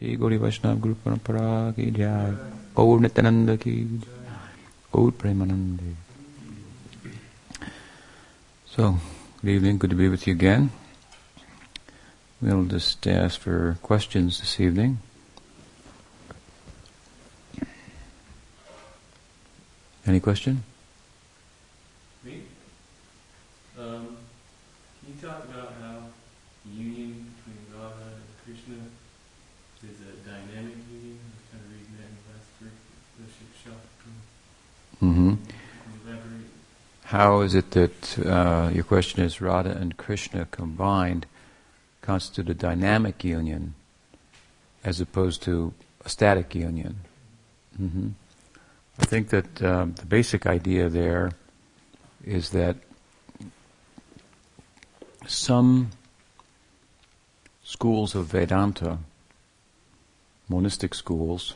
Gaudiya Vaishnava Guru Parampara ki jai. Gaur Nityananda ki jai. Gaur Premanande. So, good evening, good to be with you again. We'll just ask for questions this evening. Any question? Me? Um, can you talk about how the union between Radha and Krishna is a dynamic union? I was kind of reading that in the last three, the Shikshak. Mm-hmm. Can you elaborate? How is it that uh, your question is Radha and Krishna combined constitute a dynamic union as opposed to a static union? hmm I think that um, the basic idea there is that some schools of Vedanta, monistic schools,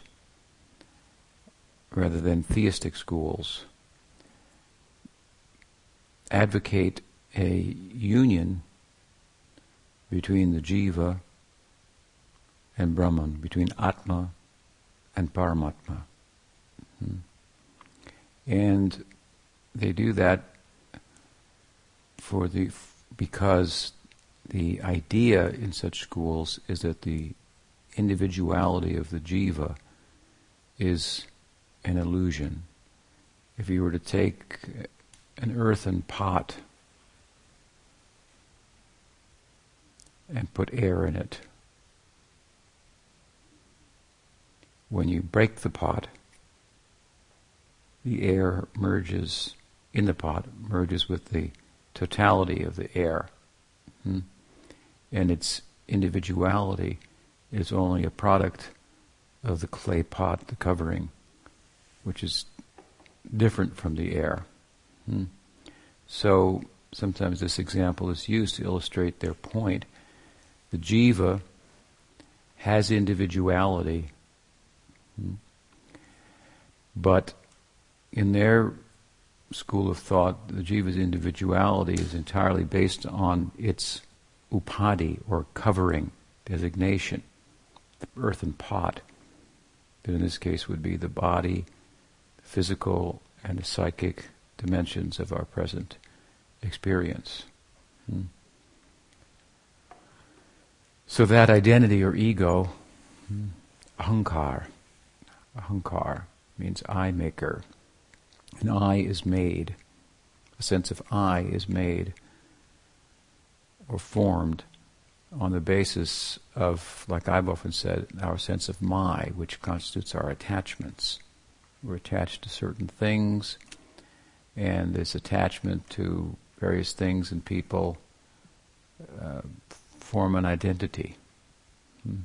rather than theistic schools, advocate a union between the jiva and Brahman, between Atma and Paramatma. Hmm. And they do that for the because the idea in such schools is that the individuality of the jiva is an illusion. If you were to take an earthen pot and put air in it, when you break the pot, the air merges in the pot, merges with the totality of the air. Hmm? And its individuality is only a product of the clay pot, the covering, which is different from the air. Hmm? So sometimes this example is used to illustrate their point. The jiva has individuality, hmm? but in their school of thought, the jiva's individuality is entirely based on its upadhi or covering designation, the earthen pot, that in this case would be the body, the physical, and the psychic dimensions of our present experience. Hmm. So that identity or ego, hmm, ahankar, ahankar means I maker. An I is made, a sense of I is made or formed on the basis of, like I've often said, our sense of my, which constitutes our attachments. We're attached to certain things, and this attachment to various things and people uh, form an identity. Hmm.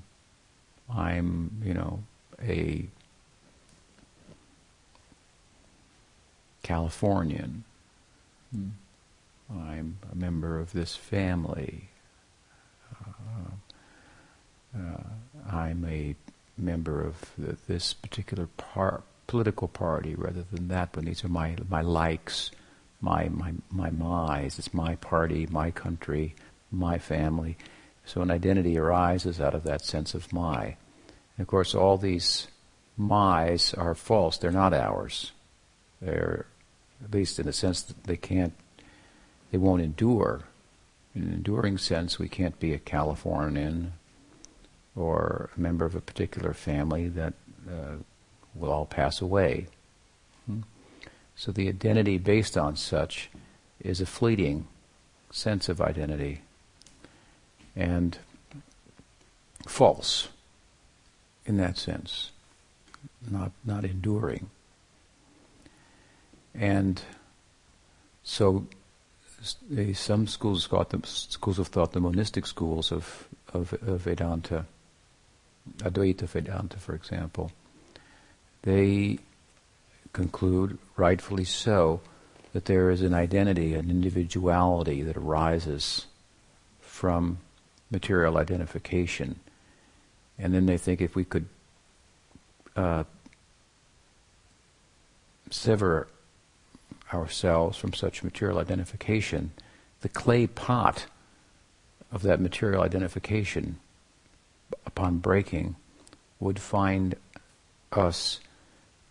I'm, you know, a Californian. Hmm. I'm a member of this family. Uh, uh, I'm a member of the, this particular par- political party rather than that, but these are my, my likes, my, my, my my's. It's my party, my country, my family. So an identity arises out of that sense of my. And of course, all these my's are false. They're not ours. They're at least in the sense that they can't, they won't endure. In an enduring sense, we can't be a Californian or a member of a particular family that uh, will all pass away. Hmm? So the identity based on such is a fleeting sense of identity and false in that sense, not not enduring. And so, some schools got the schools of thought, the monistic schools of, of, of Vedanta, Advaita Vedanta, for example, they conclude, rightfully so, that there is an identity, an individuality that arises from material identification. And then they think if we could uh, sever ourselves from such material identification, the clay pot of that material identification, upon breaking, would find us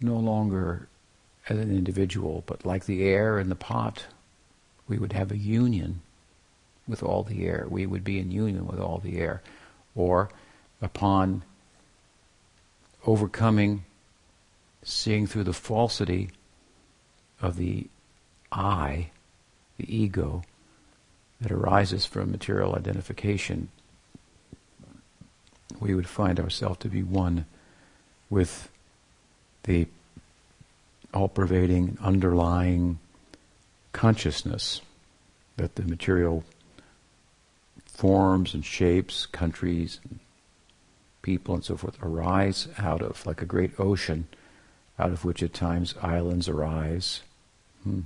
no longer as an individual, but like the air in the pot, we would have a union with all the air. We would be in union with all the air. Or upon overcoming, seeing through the falsity of the I, the ego, that arises from material identification, we would find ourselves to be one with the all pervading, underlying consciousness that the material forms and shapes, countries, and people, and so forth arise out of, like a great ocean, out of which at times islands arise, hmm,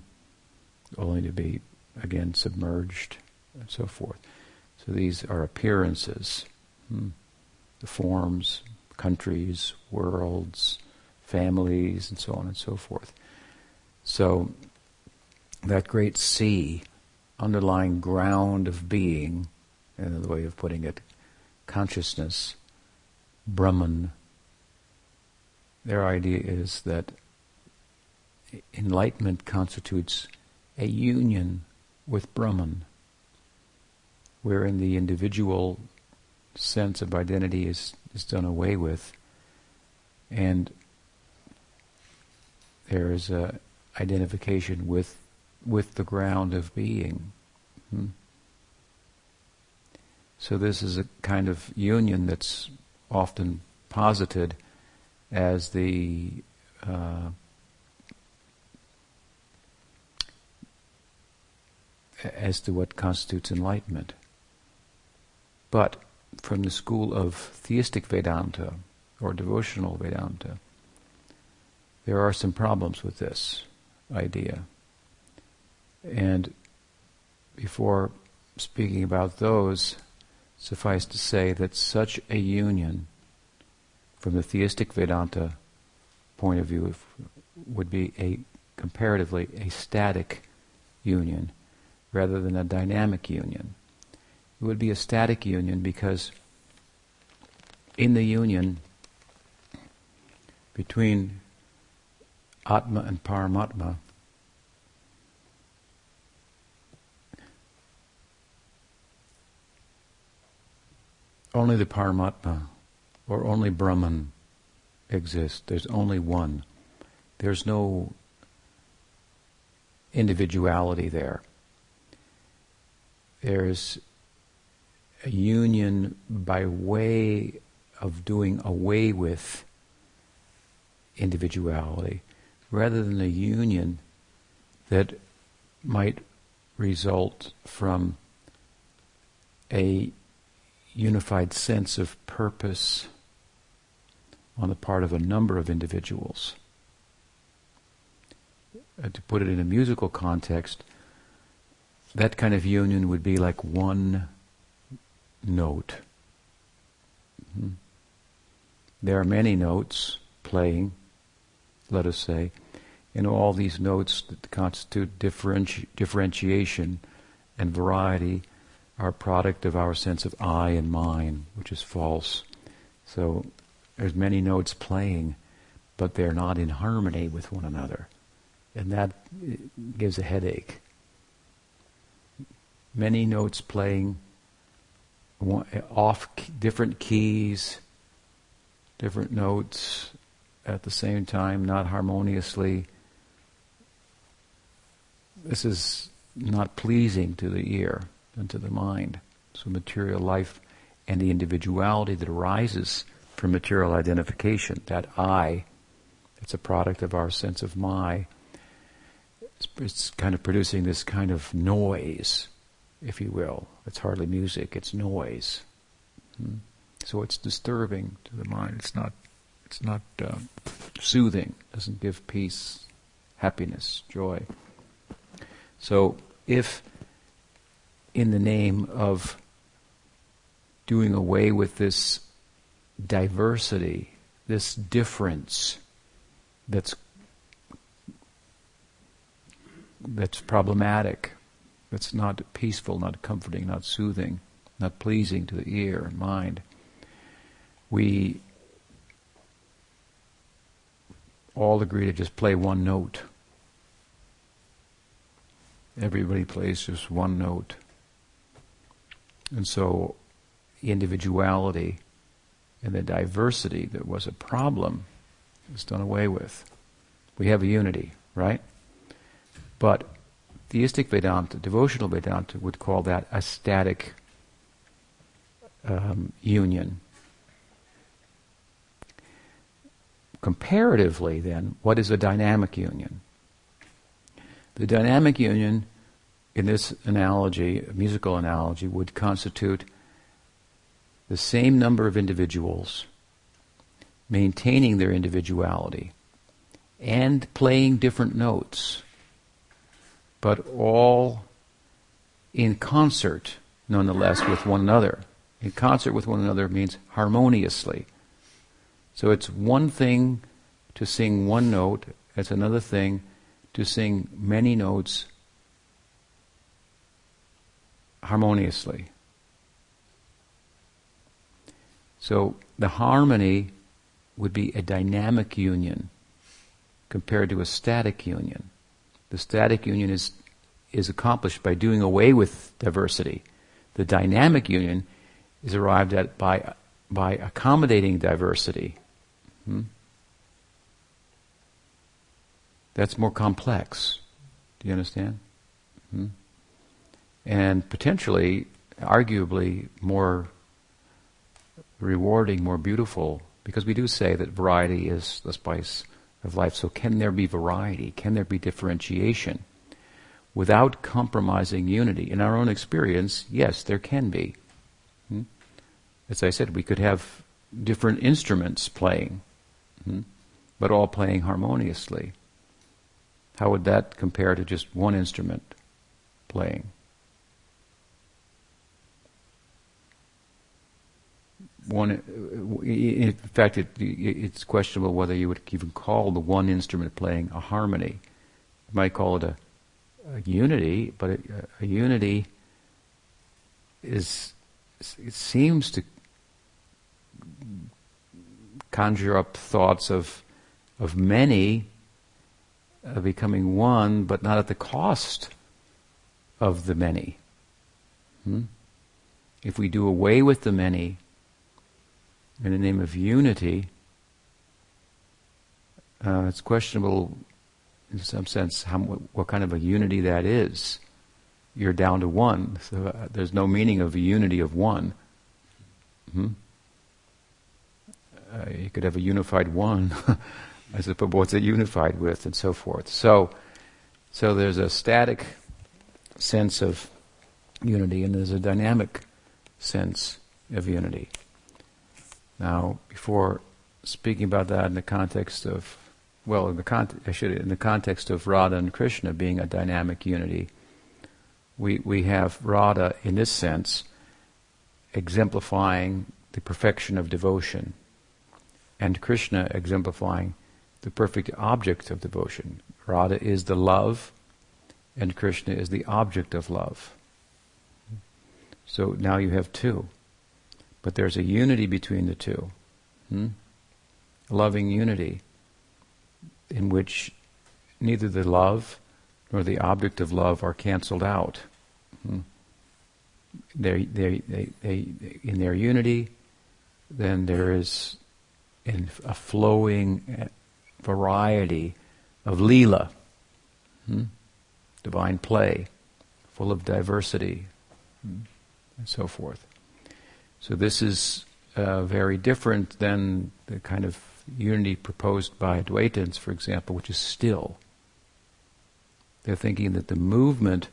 only to be again submerged, and so forth. So these are appearances, hmm, the forms, countries, worlds, families, and so on and so forth. So that great sea, underlying ground of being, another way of putting it, consciousness, Brahman. Their idea is that enlightenment constitutes a union with Brahman, wherein the individual sense of identity is, is done away with, and there is a identification with with the ground of being. Hmm. So this is a kind of union that's often posited as the uh, as to what constitutes enlightenment. But from the school of theistic Vedanta or devotional Vedanta, there are some problems with this idea. And before speaking about those, suffice to say that such a union, from the theistic Vedanta point of view, would be a comparatively a static union rather than a dynamic union. It would be a static union because in the union between Atma and Paramatma, only the Paramatma or only Brahman exists. There's only one. There's no individuality there. There's a union by way of doing away with individuality rather than a union that might result from a unified sense of purpose on the part of a number of individuals. Uh, to put it in a musical context, that kind of union would be like one note. Mm-hmm. There are many notes playing, let us say, and all these notes that constitute differenti- differentiation and variety are product of our sense of I and mine, which is false. So there's many notes playing, but they're not in harmony with one another. And that uh, gives a headache. Many notes playing off different keys, different notes at the same time, not harmoniously. This is not pleasing to the ear and to the mind. So material life and the individuality that arises from material identification, that I, it's a product of our sense of my, it's, kind of producing this kind of noise, if you will. It's hardly music, it's noise. Hmm. So it's disturbing to the mind. It's not, it's not uh, soothing. Doesn't give peace, happiness, joy. So if in the name of doing away with this diversity, this difference that's that's problematic, that's not peaceful, not comforting, not soothing, not pleasing to the ear and mind. We all agree to just play one note. Everybody plays just one note. And so, individuality and the diversity that was a problem is done away with. We have a unity, right? But theistic Vedanta, devotional Vedanta, would call that a static um, union. Comparatively, then, what is a dynamic union? The dynamic union, in this analogy, musical analogy, would constitute the same number of individuals maintaining their individuality and playing different notes, but all in concert, nonetheless, with one another. In concert with one another means harmoniously. So it's one thing to sing one note, it's another thing to sing many notes harmoniously. So the harmony would be a dynamic union compared to a static union. The static union is, is accomplished by doing away with diversity. The dynamic union is arrived at by, by accommodating diversity. Hmm? That's more complex. Do you understand? Hmm? And potentially, arguably, more rewarding, more beautiful, because we do say that variety is the spice of life. So, can there be variety? Can there be differentiation? Without compromising unity. In our own experience, yes, there can be. Hmm? As I said, we could have different instruments playing, hmm? but all playing harmoniously. How would that compare to just one instrument playing? one, in fact, it, it's questionable whether you would even call the one instrument playing a harmony. You might call it a, a unity, but a, a, unity is it seems to conjure up thoughts of of many uh, becoming one, but not at the cost of the many. Hmm? If we do away with the many, in the name of unity, uh, it's questionable in some sense how, what, kind of a unity that is. You're down to one, so uh, there's no meaning of a unity of one. Hmm? Uh, you could have a unified one. I suppose what's it unified with, and so forth. So, so there's a static sense of unity, and there's a dynamic sense of unity. Now, before speaking about that in the context of, well, in the con- I should in the context of Radha and Krishna being a dynamic unity, we we have Radha in this sense exemplifying the perfection of devotion, and Krishna exemplifying the perfect object of devotion. Radha is the love, and Krishna is the object of love. So now you have two. But there's a unity between the two. Hmm? Loving unity in which neither the love nor the object of love are canceled out. Hmm? They're, they, they, in their unity, then there is a flowing variety of lila, hmm? divine play, full of diversity, hmm? and so forth. So this is uh, very different than the kind of unity proposed by Advaitins, for example, which is still. They're thinking that the movement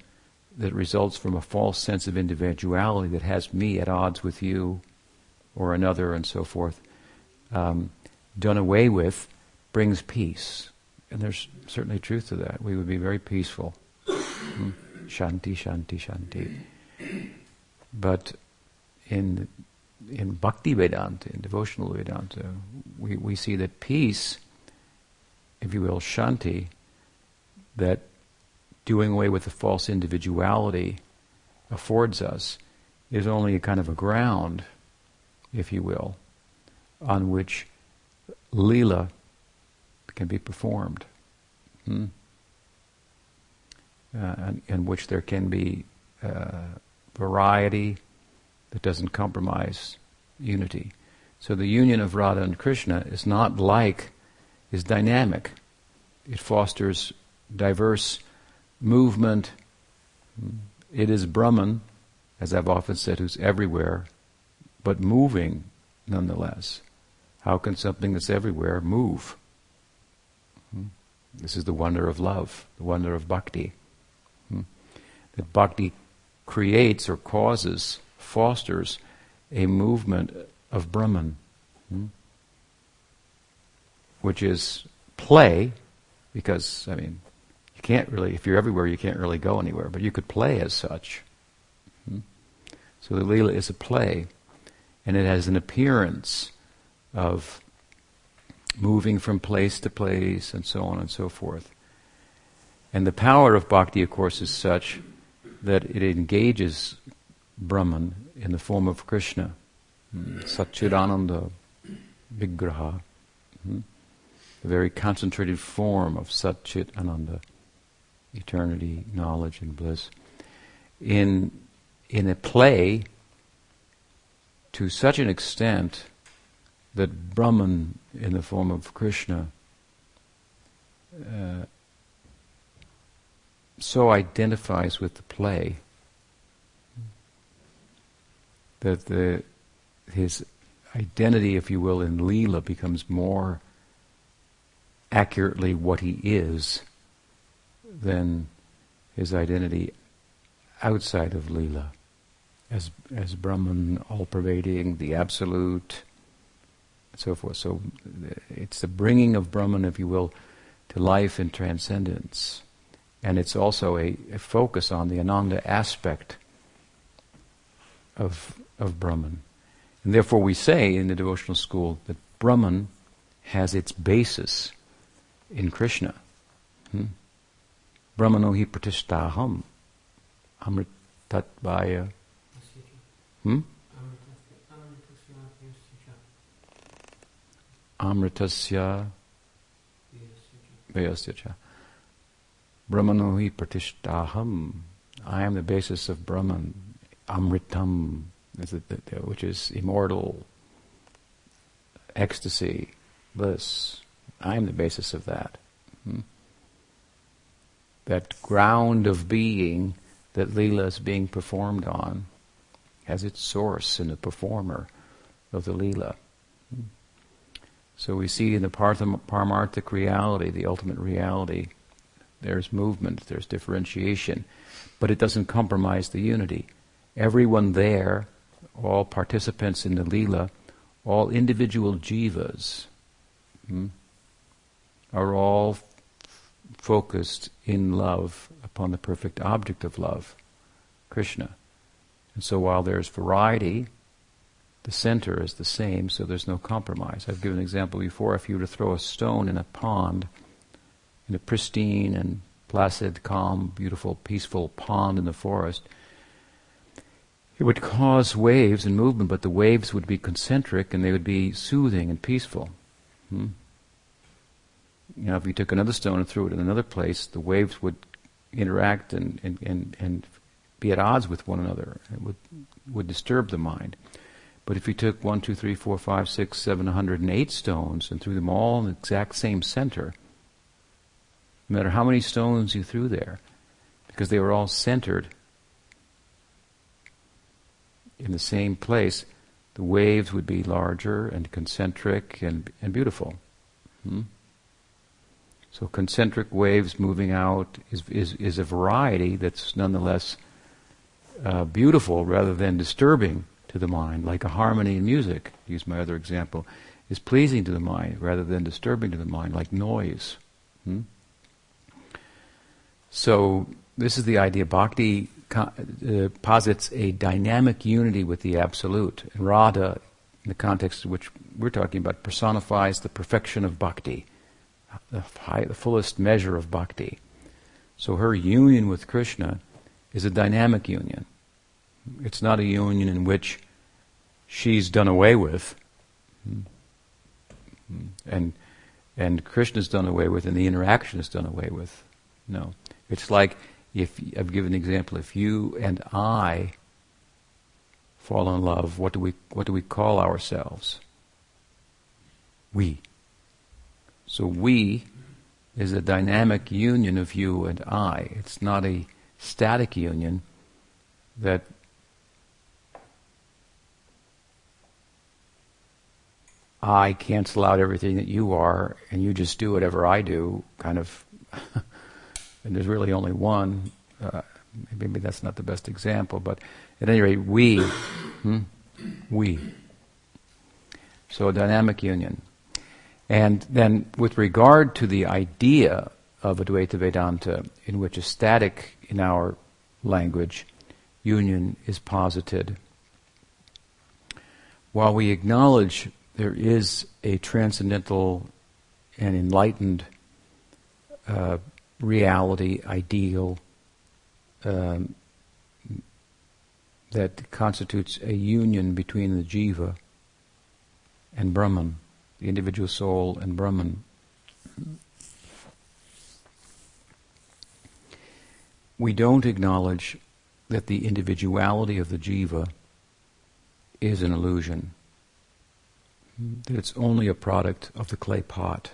that results from a false sense of individuality that has me at odds with you or another and so forth, um, done away with, brings peace. And there's certainly truth to that. We would be very peaceful. Hmm? Shanti, shanti, shanti. But in in Bhakti Vedanta, in devotional Vedanta, we, we see that peace, if you will, shanti, that doing away with the false individuality affords us, is only a kind of a ground, if you will, on which lila, can be performed. Hmm? Uh, in which there can be uh, variety that doesn't compromise unity. So the union of Radha and Krishna is not like, is dynamic. It fosters diverse movement. It is Brahman, as I've often said, who's everywhere, but moving nonetheless. How can something that's everywhere move? Hmm? This is the wonder of love, the wonder of bhakti. Hmm? That bhakti creates or causes, fosters a movement of Brahman, hmm? which is play, because, I mean, you can't really, if you're everywhere, you can't really go anywhere, but you could play as such. So the Leela is a play, and it has an appearance of moving from place to place and so on and so forth. And the power of bhakti, of course, is such that it engages Brahman in the form of Krishna, hmm, Satchidananda Vigraha, hmm, the very concentrated form of Satchit Ananda, eternity, knowledge, and bliss. In, in a play, to such an extent that Brahman, in the form of Krishna, uh, so identifies with the play that the his identity, if you will, in Leela becomes more accurately what he is than his identity outside of Leela. As as Brahman, all pervading, the absolute, and so forth. So it's the bringing of Brahman, if you will, to life and transcendence. And it's also a, a focus on the Ananda aspect of, of Brahman. And therefore, we say in the devotional school that Brahman has its basis in Krishna. Hmm? Brahmano hi pratishtaham amritatvaya. Hmm? Amritasya Vyasya Brahmano hi pratishtaham. I am the basis of Brahman. Amritam, which is immortal ecstasy, bliss. I am the basis of that. Hmm? That ground of being that Leela is being performed on has its source in the performer of the Leela. So we see in the Paramarthic reality, the ultimate reality, there's movement, there's differentiation, but it doesn't compromise the unity. Everyone there, all participants in the Leela, all individual jivas, hmm, are all focused in love upon the perfect object of love, Krishna. And so while there's variety, the center is the same, so there's no compromise. I've given an example before. If you were to throw a stone in a pond, in a pristine and placid, calm, beautiful, peaceful pond in the forest, it would cause waves and movement, but the waves would be concentric and they would be soothing and peaceful. Hmm? You know, if you took another stone and threw it in another place, the waves would interact and, and, and, and be at odds with one another. It would, would disturb the mind. But if you took one, two, three, four, five, six, seven hundred and eight stones and threw them all in the exact same center, no matter how many stones you threw there, because they were all centered in the same place, the waves would be larger and concentric and, and beautiful. Hmm? So concentric waves moving out is, is, is a variety that's nonetheless uh, beautiful rather than disturbing to the mind, like a harmony in music, use my other example, is pleasing to the mind rather than disturbing to the mind, like noise. Hmm? So this is the idea. Bhakti uh, posits a dynamic unity with the Absolute. And Radha, in the context which we're talking about, personifies the perfection of bhakti, the, high, the fullest measure of bhakti. So her union with Krishna is a dynamic union. It's not a union in which she's done away with. And and Krishna is done away with and the interaction is done away with. No. It's like if I've given an example, if you and I fall in love, what do we what do we call ourselves? We. So we is a dynamic union of you and I. It's not a static union that I cancel out everything that you are and you just do whatever I do, kind of. and there's really only one. Uh, maybe that's not the best example, but at any rate, we. Hmm? We. So a dynamic union. And then, with regard to the idea of Advaita Vedanta, in which a static, in our language, union is posited, while we acknowledge there is a transcendental and enlightened uh, reality, ideal, um, that constitutes a union between the jiva and Brahman the individual soul and Brahman. We don't acknowledge that the individuality of the jiva is an illusion, that it's only a product of the clay pot.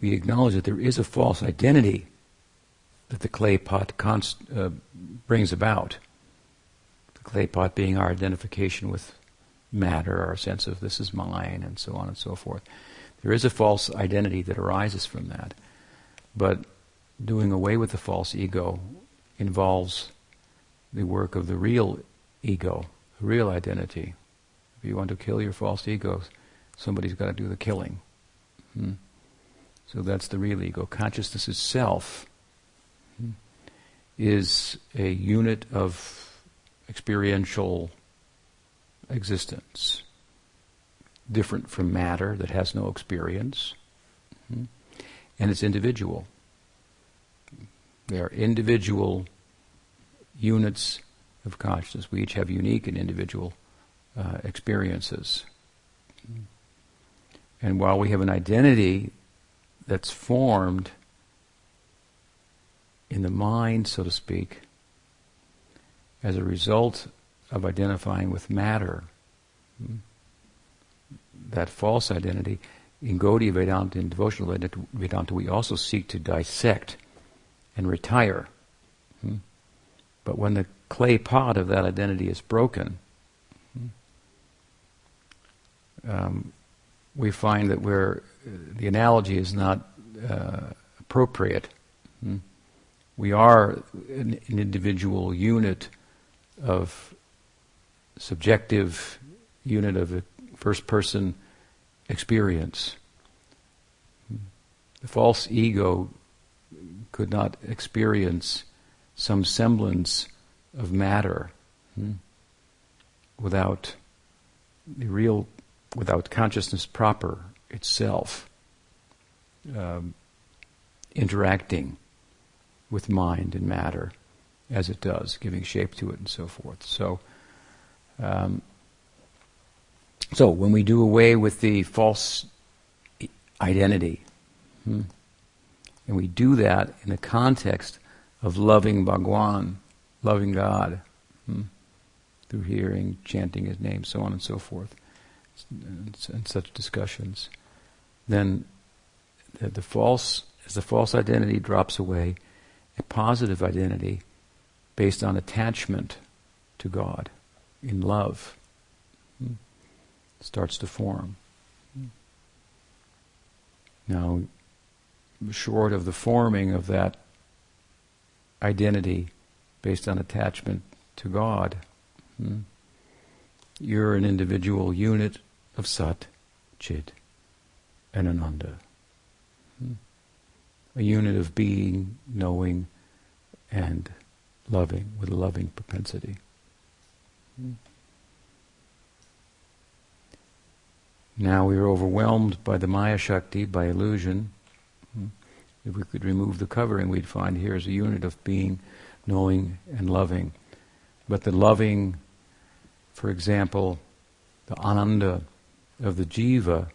We acknowledge that there is a false identity that the clay pot const, uh, brings about. The clay pot being our identification with matter, our sense of this is mine, and so on and so forth. There is a false identity that arises from that. But doing away with the false ego involves the work of the real ego, real identity. If you want to kill your false ego, somebody's got to do the killing. Hmm? So that's the real ego. Consciousness itself hmm, is a unit of experiential existence, different from matter that has no experience, mm-hmm. and it's individual. They are individual units of consciousness. We each have unique and individual uh, experiences. And while we have an identity that's formed in the mind, so to speak, as a result of identifying with matter. That false identity, in Gaudiya Vedanta, in devotional Vedanta, we also seek to dissect and retire. But when the clay pot of that identity is broken, um, we find that we're, the analogy is not uh, appropriate. We are an, an individual unit of subjective unit of a first person experience. The false ego could not experience some semblance of matter hmm, without the real, without consciousness proper itself um, interacting with mind and matter as it does, giving shape to it and so forth. So, um, so when we do away with the false identity, hmm, and we do that in the context of loving Bhagwan, loving God, hmm, through hearing, chanting His name, so on and so forth, and, such discussions, then the, the false, as the false identity drops away, a positive identity based on attachment to God in love hmm, starts to form. Now, short of the forming of that identity based on attachment to God, hmm, you're an individual unit of Sat, Chit, and Ananda. Hmm, a unit of being, knowing, and loving, with a loving propensity. Now we are overwhelmed by the Maya Shakti, by illusion. If we could remove the covering, we'd find here is a unit of being, knowing, and loving. But the loving, for example, the ananda of the jiva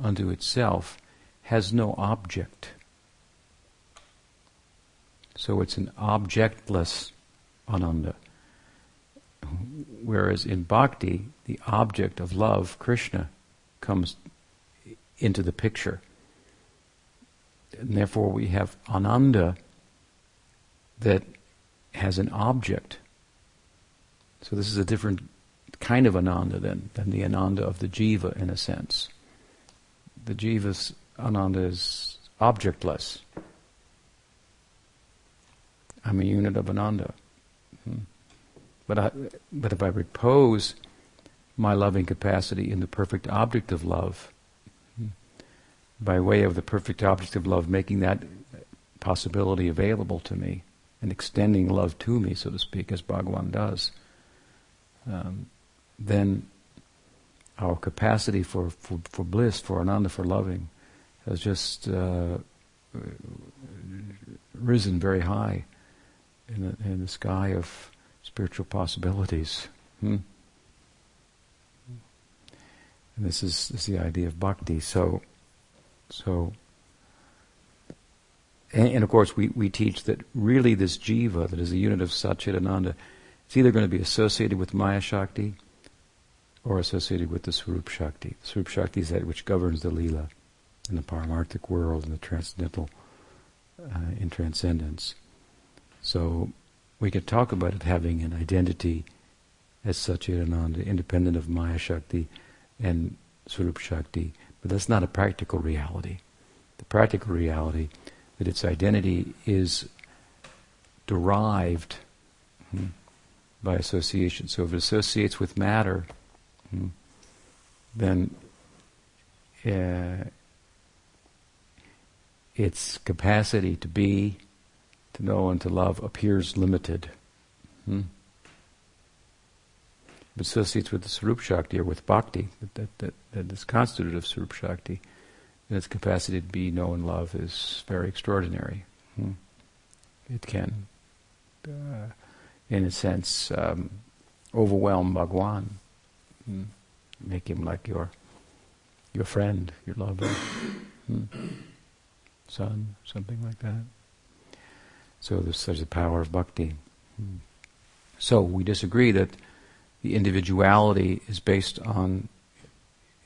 unto itself has no object. So it's an objectless ananda. Whereas in bhakti, the object of love, Krishna, comes into the picture. And therefore, we have ananda that has an object. So this is a different kind of ananda than, than the ananda of the jiva, in a sense. The jiva's ananda is objectless. I'm a unit of ananda. Hmm. But, I, but if I repose my loving capacity in the perfect object of love, by way of the perfect object of love, making that possibility available to me and extending love to me, so to speak, as Bhagavan does, um, then our capacity for, for, for bliss, for ananda, for loving, has just uh, risen very high in the, in the sky of spiritual possibilities. Hmm? And this is, this is the idea of bhakti. So, so, and, and, of course we, we teach that really this jiva, that is a unit of Satchidananda, it's either going to be associated with Maya Shakti or associated with the Swarup Shakti. The Swarup Shakti is that which governs the Leela in the Paramarthic world, in the transcendental, uh, in transcendence. So we could talk about it having an identity as Satchidananda, independent of Maya Shakti and Swarup Shakti, but that's not a practical reality. The practical reality that its identity is derived hmm, by association. So if it associates with matter, hmm, then uh, its capacity to be to know and to love appears limited. Hmm? It associates with the Swarup Shakti or with Bhakti, that, that, that, that is constituted of Swarup Shakti, and its capacity to be, know, and love is very extraordinary. Hmm? It can, uh, in a sense, um, overwhelm Bhagwan, hmm? make him like your your friend, your lover, hmm? son, something like that. So there's such a power of bhakti. So we disagree that the individuality is based on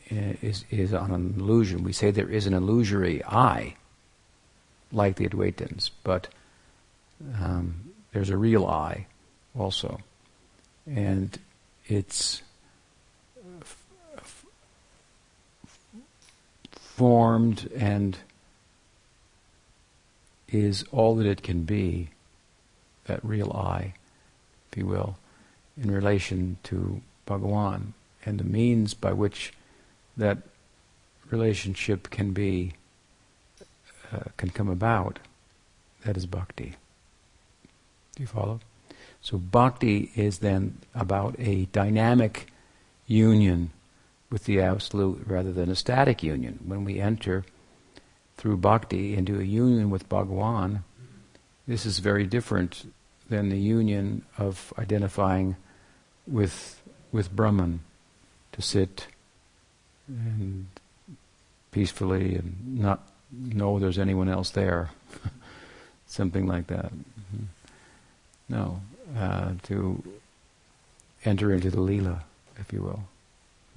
is is on an illusion. We say there is an illusory I, like the Advaitins, but um, there's a real I also, and it's f- f- formed and is all that it can be, that real I, if you will, in relation to Bhagawan, and the means by which that relationship can be, uh, can come about, that is bhakti. Do you follow? So bhakti is then about a dynamic union with the absolute rather than a static union. When we enter through bhakti into a union with Bhagawan, this is very different than the union of identifying with with Brahman to sit and peacefully and not know there's anyone else there, something like that. Mm-hmm. No, uh, to enter into the lila, if you will.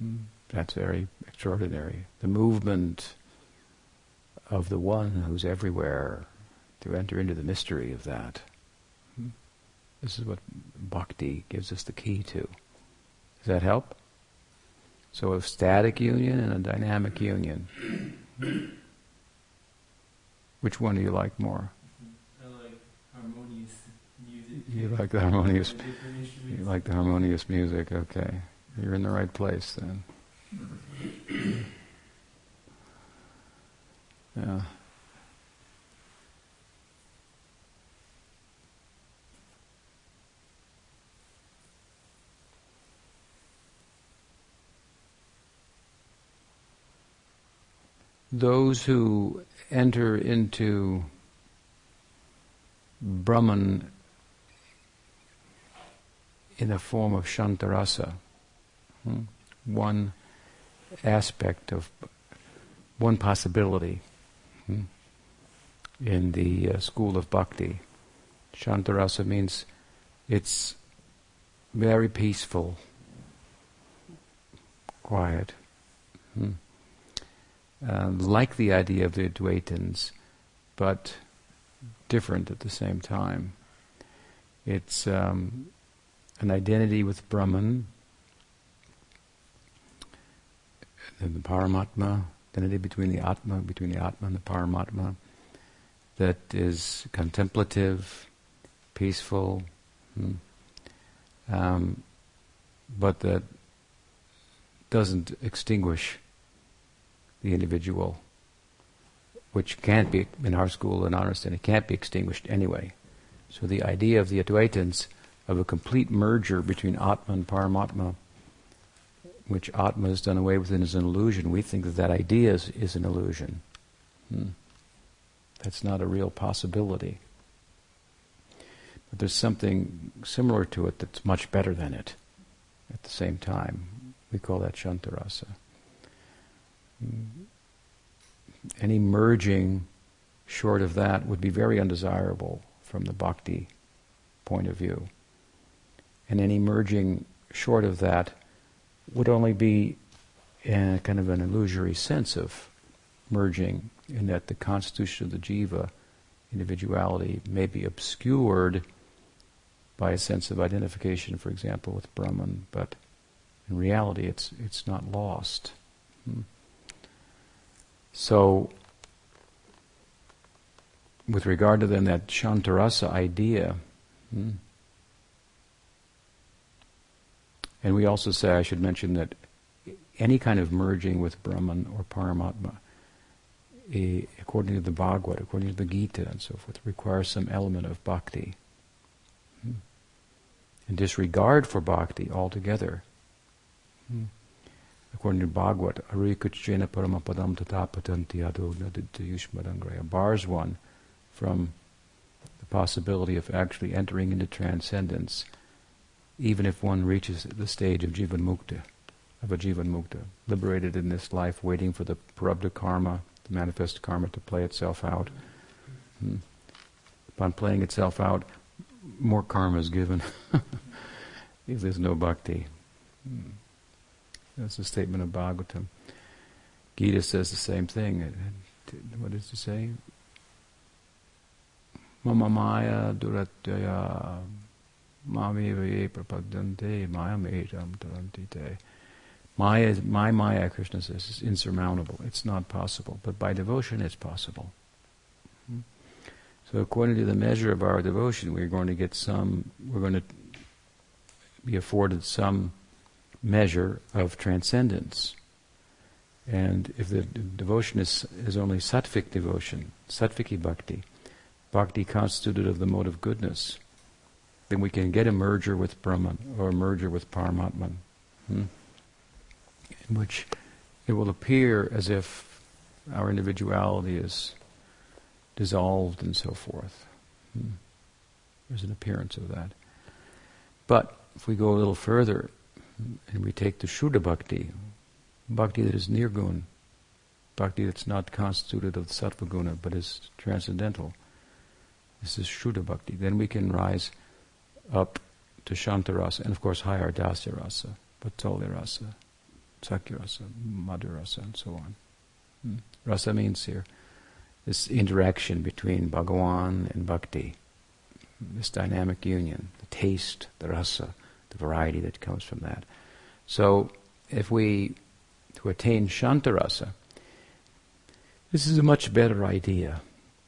Mm. That's very extraordinary. The movement of the one who's everywhere, to enter into the mystery of that. This is what bhakti gives us the key to. Does that help? So a static union and a dynamic union. Which one do you like more? I like harmonious music. You like the harmonious. Music? You like the harmonious music. Okay, you're in the right place then. Yeah. Those who enter into Brahman in the form of Shantarasa, hmm, one aspect of one possibility hmm, in the uh, school of bhakti. Shantarasa means it's very peaceful, quiet. Hmm. Uh, like the idea of the Advaitins, but different at the same time. It's um, an identity with Brahman, the Paramatma, identity between the Atma, between the Atma and the Paramatma, that is contemplative, peaceful, hmm, um, but that doesn't extinguish the individual, which can't be, in our school and our it can't be extinguished anyway. So the idea of the Advaitins of a complete merger between Atma and Paramatma, which Atma has done away with and is an illusion, we think that that idea is, is an illusion. Hmm. That's not a real possibility. But there's something similar to it that's much better than it at the same time. We call that Shantarasa. Any merging short of that would be very undesirable from the bhakti point of view. And any merging short of that would only be in kind of an illusory sense of merging, in that the constitution of the jiva, individuality, may be obscured by a sense of identification, for example, with Brahman, but in reality it's, it's not lost. Hmm. So with regard to then that Shantarasa idea, hmm, and we also say, I should mention that any kind of merging with Brahman or Paramatma, eh, according to the Bhagavad, according to the Gita and so forth, requires some element of bhakti. Hmm. And disregard for bhakti altogether. Hmm. According to Bhagavad, Arikuchena Paramapadam Tatapatanti Ado Yushmadangraya. Bars one from the possibility of actually entering into transcendence, even if one reaches the stage of jivan mukta, of a jivan mukta, liberated in this life, waiting for the prarabdha karma, the manifest karma, to play itself out. Hmm. Upon playing itself out, more karma is given if there's no bhakti. Hmm. That's a statement of Bhagavatam. Gita says the same thing. What does it say? Mama maya duratyaya mameva ye prapadante mayam etam tarantite. Maya, my Maya, Krishna says, is insurmountable. It's not possible. But by devotion, it's possible. Hmm? So according to the measure of our devotion, we're going to get some, we're going to be afforded some measure of transcendence. And if the devotion is, is only sattvic devotion, sattviki bhakti, bhakti constituted of the mode of goodness, then we can get a merger with Brahman or a merger with Paramatman, hmm? in which it will appear as if our individuality is dissolved and so forth. Hmm? There's an appearance of that. But if we go a little further and we take the Shuddha Bhakti, bhakti that is nirgun, bhakti that's not constituted of the sattva guna but is transcendental, this is Shuddha Bhakti. Then we can rise up to Shantarasa, and of course higher Dasya Rasa, Vatsalya Rasa, Sakhya Rasa, Madhura and so on. Hmm. Rasa means here this interaction between Bhagawan and Bhakti, this dynamic union, the taste, the rasa, the variety that comes from that. So, if we to attain Shantarasa, this is a much better idea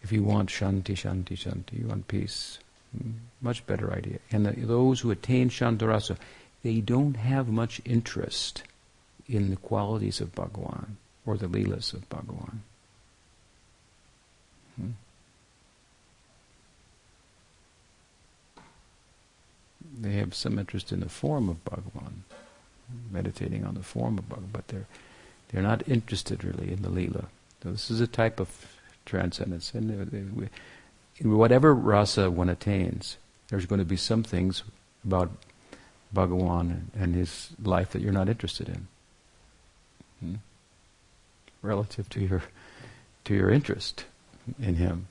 if you want shanti, shanti, shanti, you want peace, hmm, much better idea. And those who attain shantarasa, they don't have much interest in the qualities of Bhagawan or the leelas of Bhagawan. Hmm. They have some interest in the form of Bhagawan, meditating on the form of Bhagawan, but they're they're not interested really in the leela. So this is a type of transcendence. And whatever rasa one attains, there's going to be some things about Bhagawan and his life that you're not interested in. hmm? relative to your to your interest in him.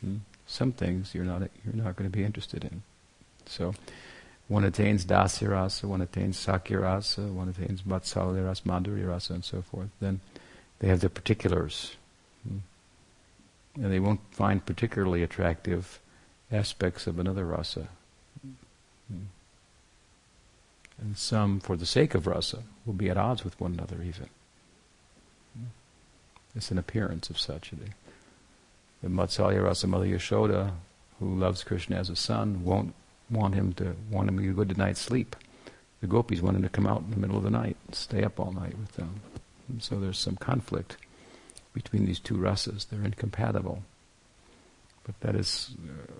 Hmm? Some things you're not you're not going to be interested in. So one attains dasya rasa, one attains sakhya rasa, one attains vatsalya rasa, madhurya rasa, and so forth. Then they have the particulars. Hmm? And they won't find particularly attractive aspects of another rasa. Hmm? And some, for the sake of rasa, will be at odds with one another even. Hmm? It's an appearance of such. The Vatsalya Rasa Mother Yashoda, who loves Krishna as a son, won't want him to want him to get a good night's sleep. The gopis want him to come out in the middle of the night and stay up all night with them. And so there's some conflict between these two rasas. They're incompatible. But that is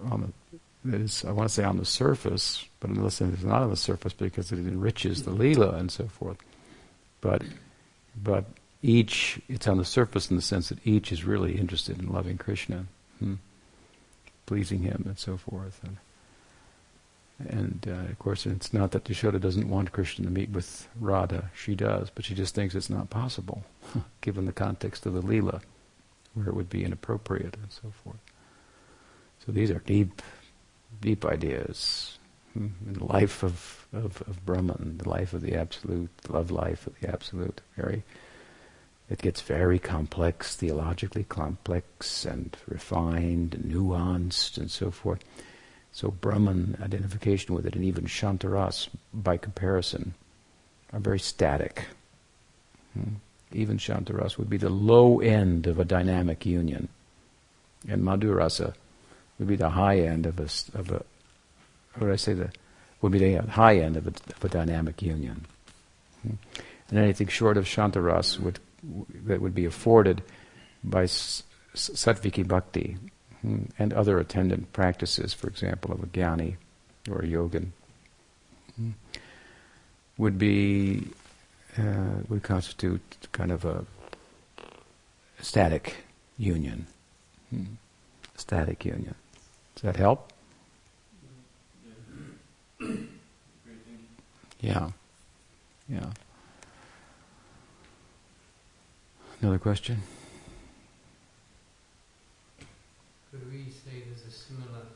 uh, on the that is I want to say on the surface, but unless it's not on the surface because it enriches the lila and so forth. But but each it's on the surface in the sense that each is really interested in loving Krishna, hmm, pleasing him and so forth. And, and uh, of course, it's not that Yashoda doesn't want Krishna to meet with Radha. She does, but she just thinks it's not possible, given the context of the Leela, where it would be inappropriate and so forth. So these are deep, deep ideas hmm, in the life of, of, of Brahman, the life of the Absolute, the love life of the Absolute. Very, it gets very complex, theologically complex and refined and nuanced and so forth. So Brahman identification with it, and even Shantaras, by comparison, are very static. Hmm? Even Shantaras would be the low end of a dynamic union, and Madhurasa would be the high end of a, of a how would I say the would be the high end of a, of a dynamic union. Hmm? And anything short of Shantaras would that would be afforded by Sattviki Bhakti. And other attendant practices, for example, of a jnani or a yogin, hmm. would be uh, would constitute kind of a static union. Hmm. Static union. Does that help? Yeah. Yeah. Another question? Could we say there's a similar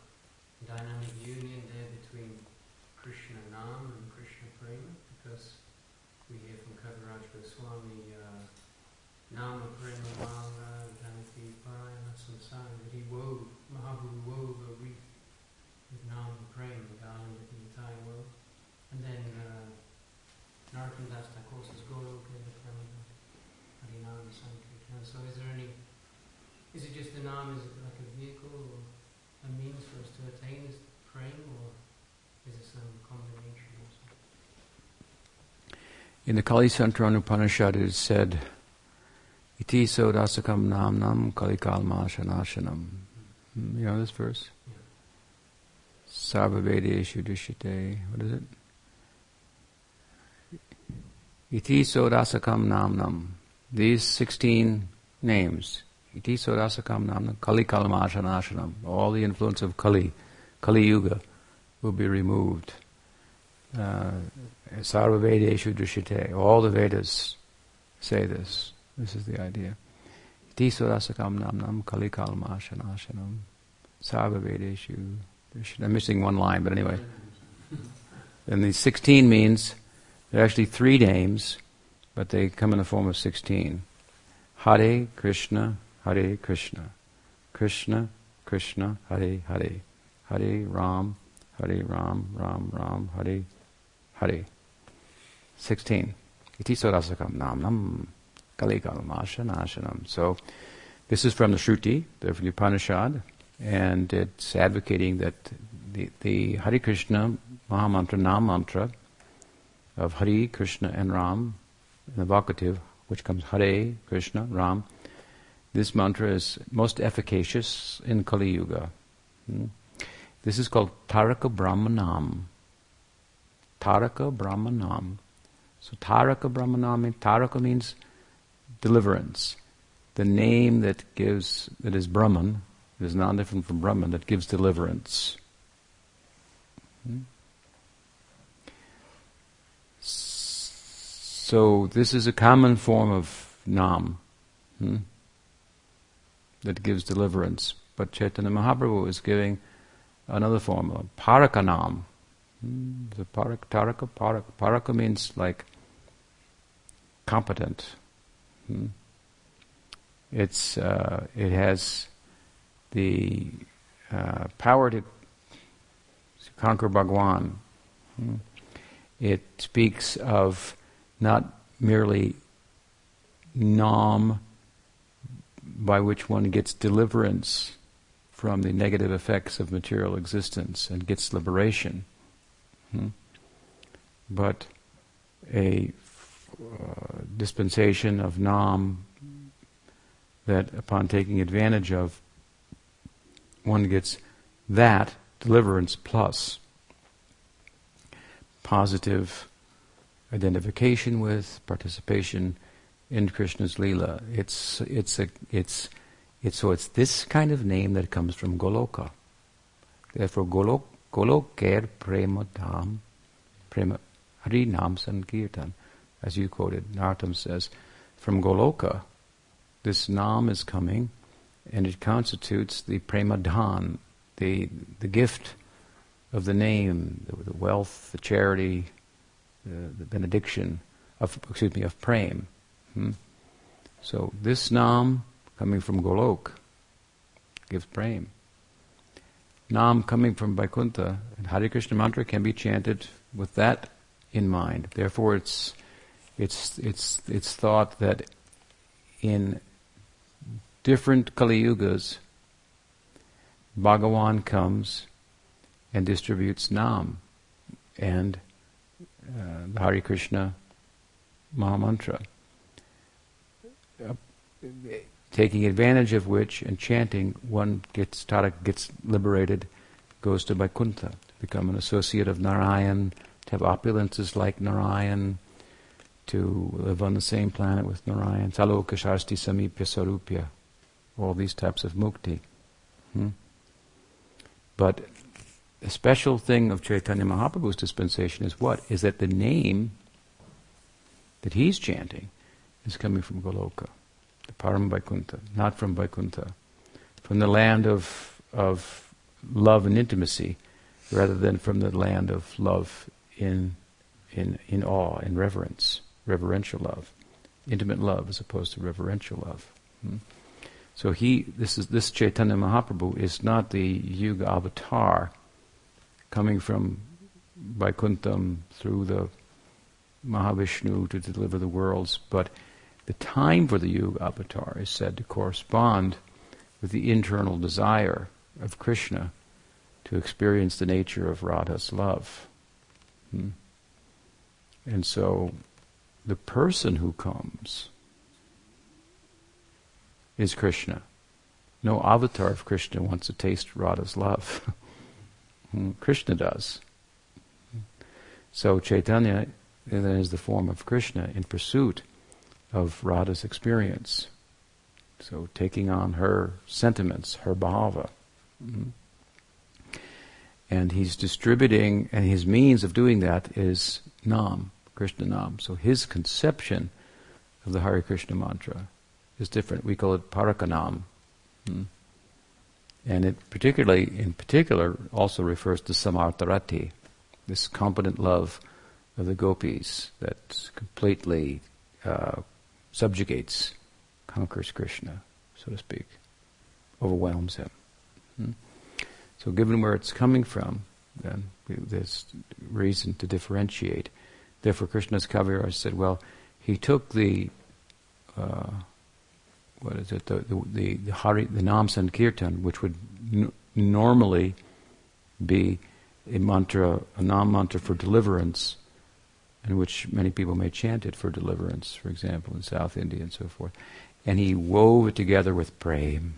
dynamic union there between Krishna Nam and Krishna Prema? Because we hear from Kaviraj Goswami, uh, Nama Prema Mala, Janati Parayana Samsara, that he wove, Mahaprabhu wove a wreath with Nama Prema, garland in the entire world. And then uh, Narottam Das Thakur says, Goloka Prema Harinam Sankirtan. So is there any, is it just the Nam, is it like a vehicle or a us to attain this praying, or is it some combination also? In the Kali Upanishad it is said, Iti sodasakam namnam kalikalma shanashanam. Hmm, you know this verse? Sarvavedeshu dushyate. What is it? Iti sodasakam namnam. These 16 names Iti Surasakam Namna Kali Kalmashanashanam. All the influence of Kali, Kali Yuga, will be removed. Uh, Sarva Vedeshu Drishite. All the Vedas say this. This is the idea. Iti Surasakam Namnam Kali Kalmashanashanam. Sarva Vedeshu I'm missing one line, but anyway. and the 16 means there are actually three names, but they come in the form of 16. Hare Krishna, Hare Krishna, Krishna, Krishna, Hare Hare, Hare Ram, Hare Ram, Ram Ram, Hare Hare. 16. Iti sorasakam namnam kalikalmashanashanam. So, this is from the Shruti, the Upanishad, and it's advocating that the, the Hare Krishna Mahamantra, Nam Mantra of Hare, Krishna, and Ram, in the vocative, which comes Hare, Krishna, Ram, this mantra is most efficacious in Kali Yuga. Hmm? This is called Taraka Brahmanam. Taraka Brahmanam. So Taraka Brahmanam, Taraka means deliverance. The name that gives, that is Brahman, is not different from Brahman, that gives deliverance. Hmm? so this is a common form of nam hmm, that gives deliverance. But Chaitanya Mahaprabhu is giving another form, parakanam. Hmm, the parak, taraka, parak, paraka means like competent. Hmm. It's uh, it has the uh, power to conquer Bhagwan. Hmm. It speaks of not merely nam by which one gets deliverance from the negative effects of material existence and gets liberation, hmm? but a uh, dispensation of nam that upon taking advantage of one gets that deliverance plus positive identification with, participation in Krishna's lila. It's it's a it's it's so it's this kind of name that comes from Goloka. Therefore, Golok Goloker Prema Dhan Prema Hari Nam Sankirtan, as you quoted, Narottam says, from Goloka, this Nam is coming, and it constitutes the Prema Dhan, the the gift of the name, the, the wealth, the charity, the, the, benediction of excuse me of prem. Hmm? So this nam coming from Golok gives prem. Nam coming from Vaikuntha Hare Krishna mantra can be chanted with that in mind. Therefore, it's it's it's it's thought that in different Kali Yugas, Bhagawan comes and distributes Nam and uh, the Hare Krishna Mahamantra. Taking advantage of which and chanting, one gets Tarak gets liberated, goes to Vaikuntha, to become an associate of Narayan, to have opulences like Narayan, to live on the same planet with Narayan, Saloka Sarshti Samipya Sarupya, all these types of mukti. Hmm? But the special thing of Chaitanya Mahaprabhu's dispensation is what? Is that the name that he's chanting is coming from Goloka, the Param Vaikuntha, not from Vaikuntha, from the land of, of love and intimacy, rather than from the land of love in, in, in awe, in reverence, reverential love, intimate love as opposed to reverential love. Hmm? So he, this is this Chaitanya Mahaprabhu is not the Yuga avatar coming from Vaikuntham through the Mahavishnu to deliver the worlds, but the time for the Yuga avatar is said to correspond with the internal desire of Krishna to experience the nature of Radha's love. Hmm? And so the person who comes is Krishna. No avatar of Krishna wants to taste Radha's love. Hmm, Krishna does. So Chaitanya is the form of Krishna in pursuit of Radha's experience. So taking on her sentiments, her bhava. Mm-hmm. And he's distributing, and his means of doing that is Nam, Krishna Nam. So his conception of the Hare Krishna mantra is different. We call it Parakanam. Mm-hmm. And it particularly, in particular, also refers to samartharati, this competent love of the gopis that completely uh, subjugates, conquers Krishna, so to speak, overwhelms him. Hmm? So, given where it's coming from, then there's reason to differentiate. Therefore, Krishnadas Kaviraj said, well, he took the uh, what is it, the, the, the, the, Hari, the which would n- normally be a mantra, a Nam mantra for deliverance, in which many people may chant it for deliverance, for example, in South India and so forth. And he wove it together with prem.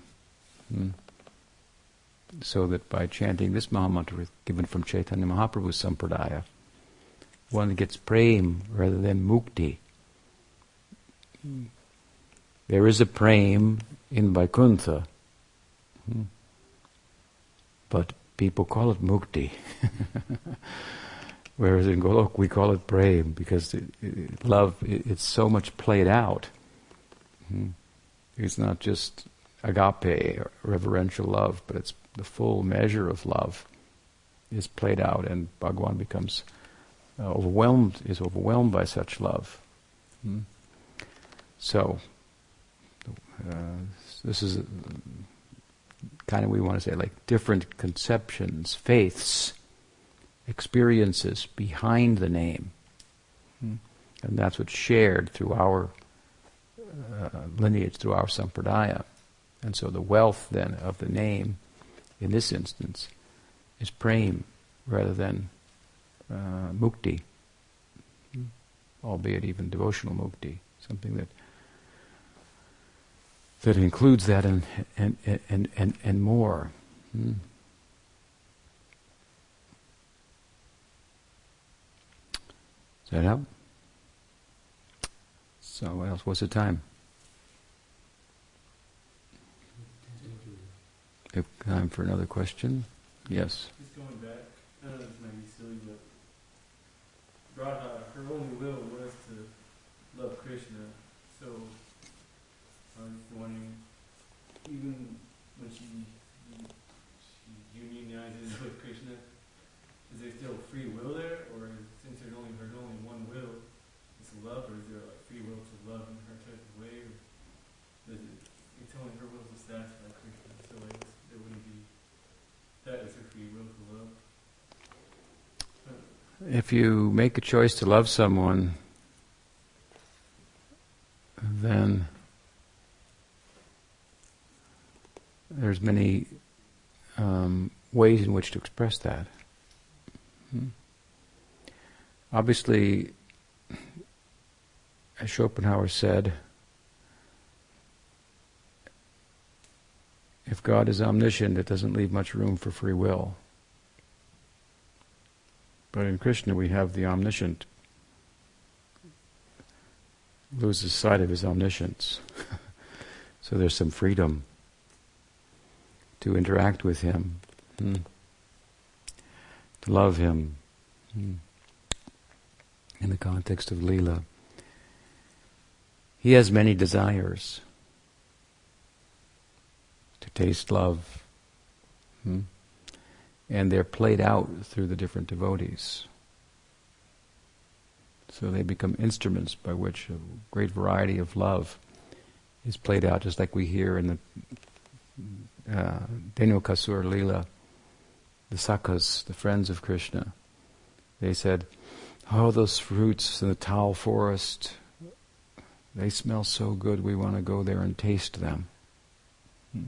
Hmm? So that by chanting this Mahamantra given from Chaitanya Mahaprabhu's Sampradaya, one gets prem rather than mukti. There is a prem in Vaikuntha, hmm. but people call it mukti. Whereas in Golok we call it prem because it, it, love, it, it's so much played out. Hmm. It's not just agape, or reverential love, but it's the full measure of love is played out, and Bhagwan becomes uh, overwhelmed, is overwhelmed by such love. Hmm. So, uh, this is kind of we want to say like different conceptions, faiths, experiences behind the name, and that's what's shared through our uh, lineage, through our sampradaya. And so the wealth then of the name, in this instance, is prem rather than uh, mukti, albeit even devotional mukti, something that that includes that and and and and, and more. Hmm. Does that help? So, what else? What's the time? If time for another question? Yes. Just going back, I know this might be silly, but Radha, uh, her only will was to love Krishna. So I was wondering, even when she she unionizes with Krishna, is there still free will there, or since there's only there's only one will, it's love, or is there like free will to love in her type of way, or does it? It's only her will to satisfy Krishna, so like there wouldn't be that is her free will to love. If you make a choice to love someone, then there's many um, ways in which to express that. Hmm. Obviously, as Schopenhauer said, if God is omniscient, it doesn't leave much room for free will. But in Krishna, we have the omniscient loses sight of his omniscience. so there's some freedom to interact with him, hmm. to love him hmm. In the context of Leela. He has many desires to taste love. Hmm? And they're played out through the different devotees. So they become instruments by which a great variety of love is played out, just like we hear in the uh, Dhenukasur Lila, the Sakhas, the friends of Krishna. They said, Oh, those fruits in the Tal forest, they smell so good, we want to go there and taste them. Hmm.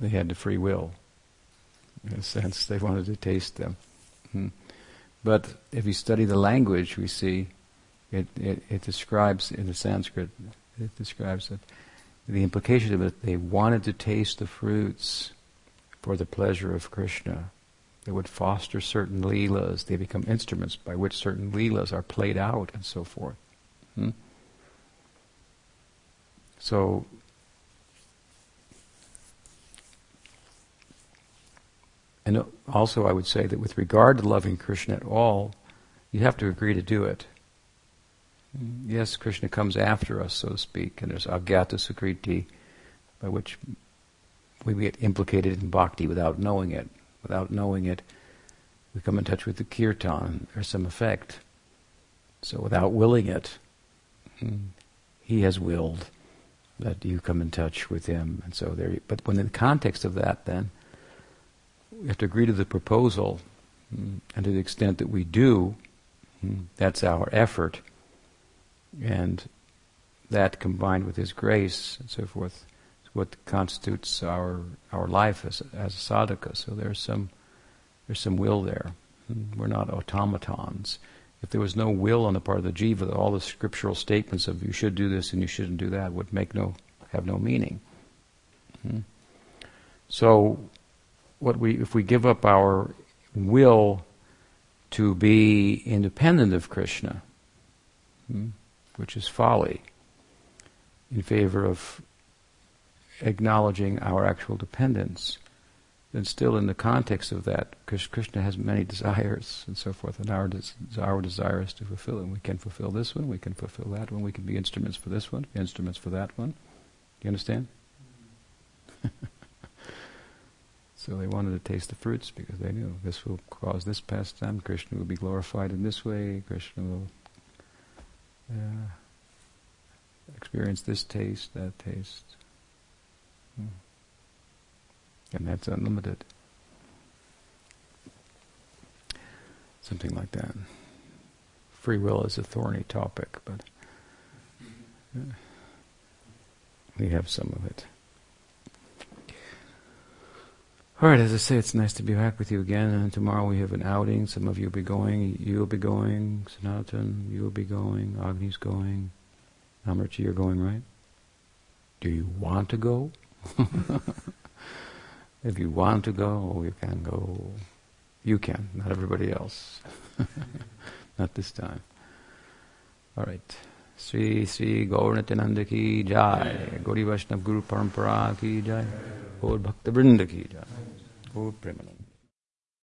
They had the free will. In a sense, they wanted to taste them. Hmm. But if you study the language, we see it, it, it describes, in the Sanskrit, it describes that the implication of it, they wanted to taste the fruits for the pleasure of Krishna. They would foster certain leelas. They become instruments by which certain leelas are played out and so forth. Hmm? So, and also I would say that with regard to loving Krishna at all, you have to agree to do it. Yes, Krishna comes after us, so to speak, and there's agyata sukriti, by which we get implicated in bhakti without knowing it. Without knowing it, we come in touch with the kirtan. There's some effect. So without willing it, he has willed that you come in touch with him, and so there. But when in the context of that, then we have to agree to the proposal, and to the extent that we do, that's our effort and that combined with His grace and so forth what constitutes our our life as as a sadhaka. So there's some there's some will there. We're not automatons. If there was no will on the part of the jiva, all the scriptural statements of you should do this and you shouldn't do that would make no have no meaning. Hmm. So, what we if we give up our will to be independent of Krishna. Hmm, which is folly, in favor of acknowledging our actual dependence, and still in the context of that, because Krishna has many desires and so forth, and our, des- our desire is to fulfill it. We can fulfill this one, we can fulfill that one, we can be instruments for this one, instruments for that one. You understand? so they wanted to taste the fruits because they knew this will cause this pastime, Krishna will be glorified in this way, Krishna will uh, experience this taste, that taste. Hmm. And that's unlimited. Something like that. Free will is a thorny topic, but uh, we have some of it. All right, as I say, it's nice to be back with you again. And tomorrow we have an outing. Some of you will be going. You'll be going. Sanatan, you'll be going. Agni's going. Amrita, you're going, right? Do you want to go? If you want to go, you can go. You can, not everybody else. not this time. All right. Sri Sri Gauratananda ki jai. Gaudiya Vaishnav Guru Parampara ki jai. Gaur Bhakta Vrinda ki jai. Gaur Premanand.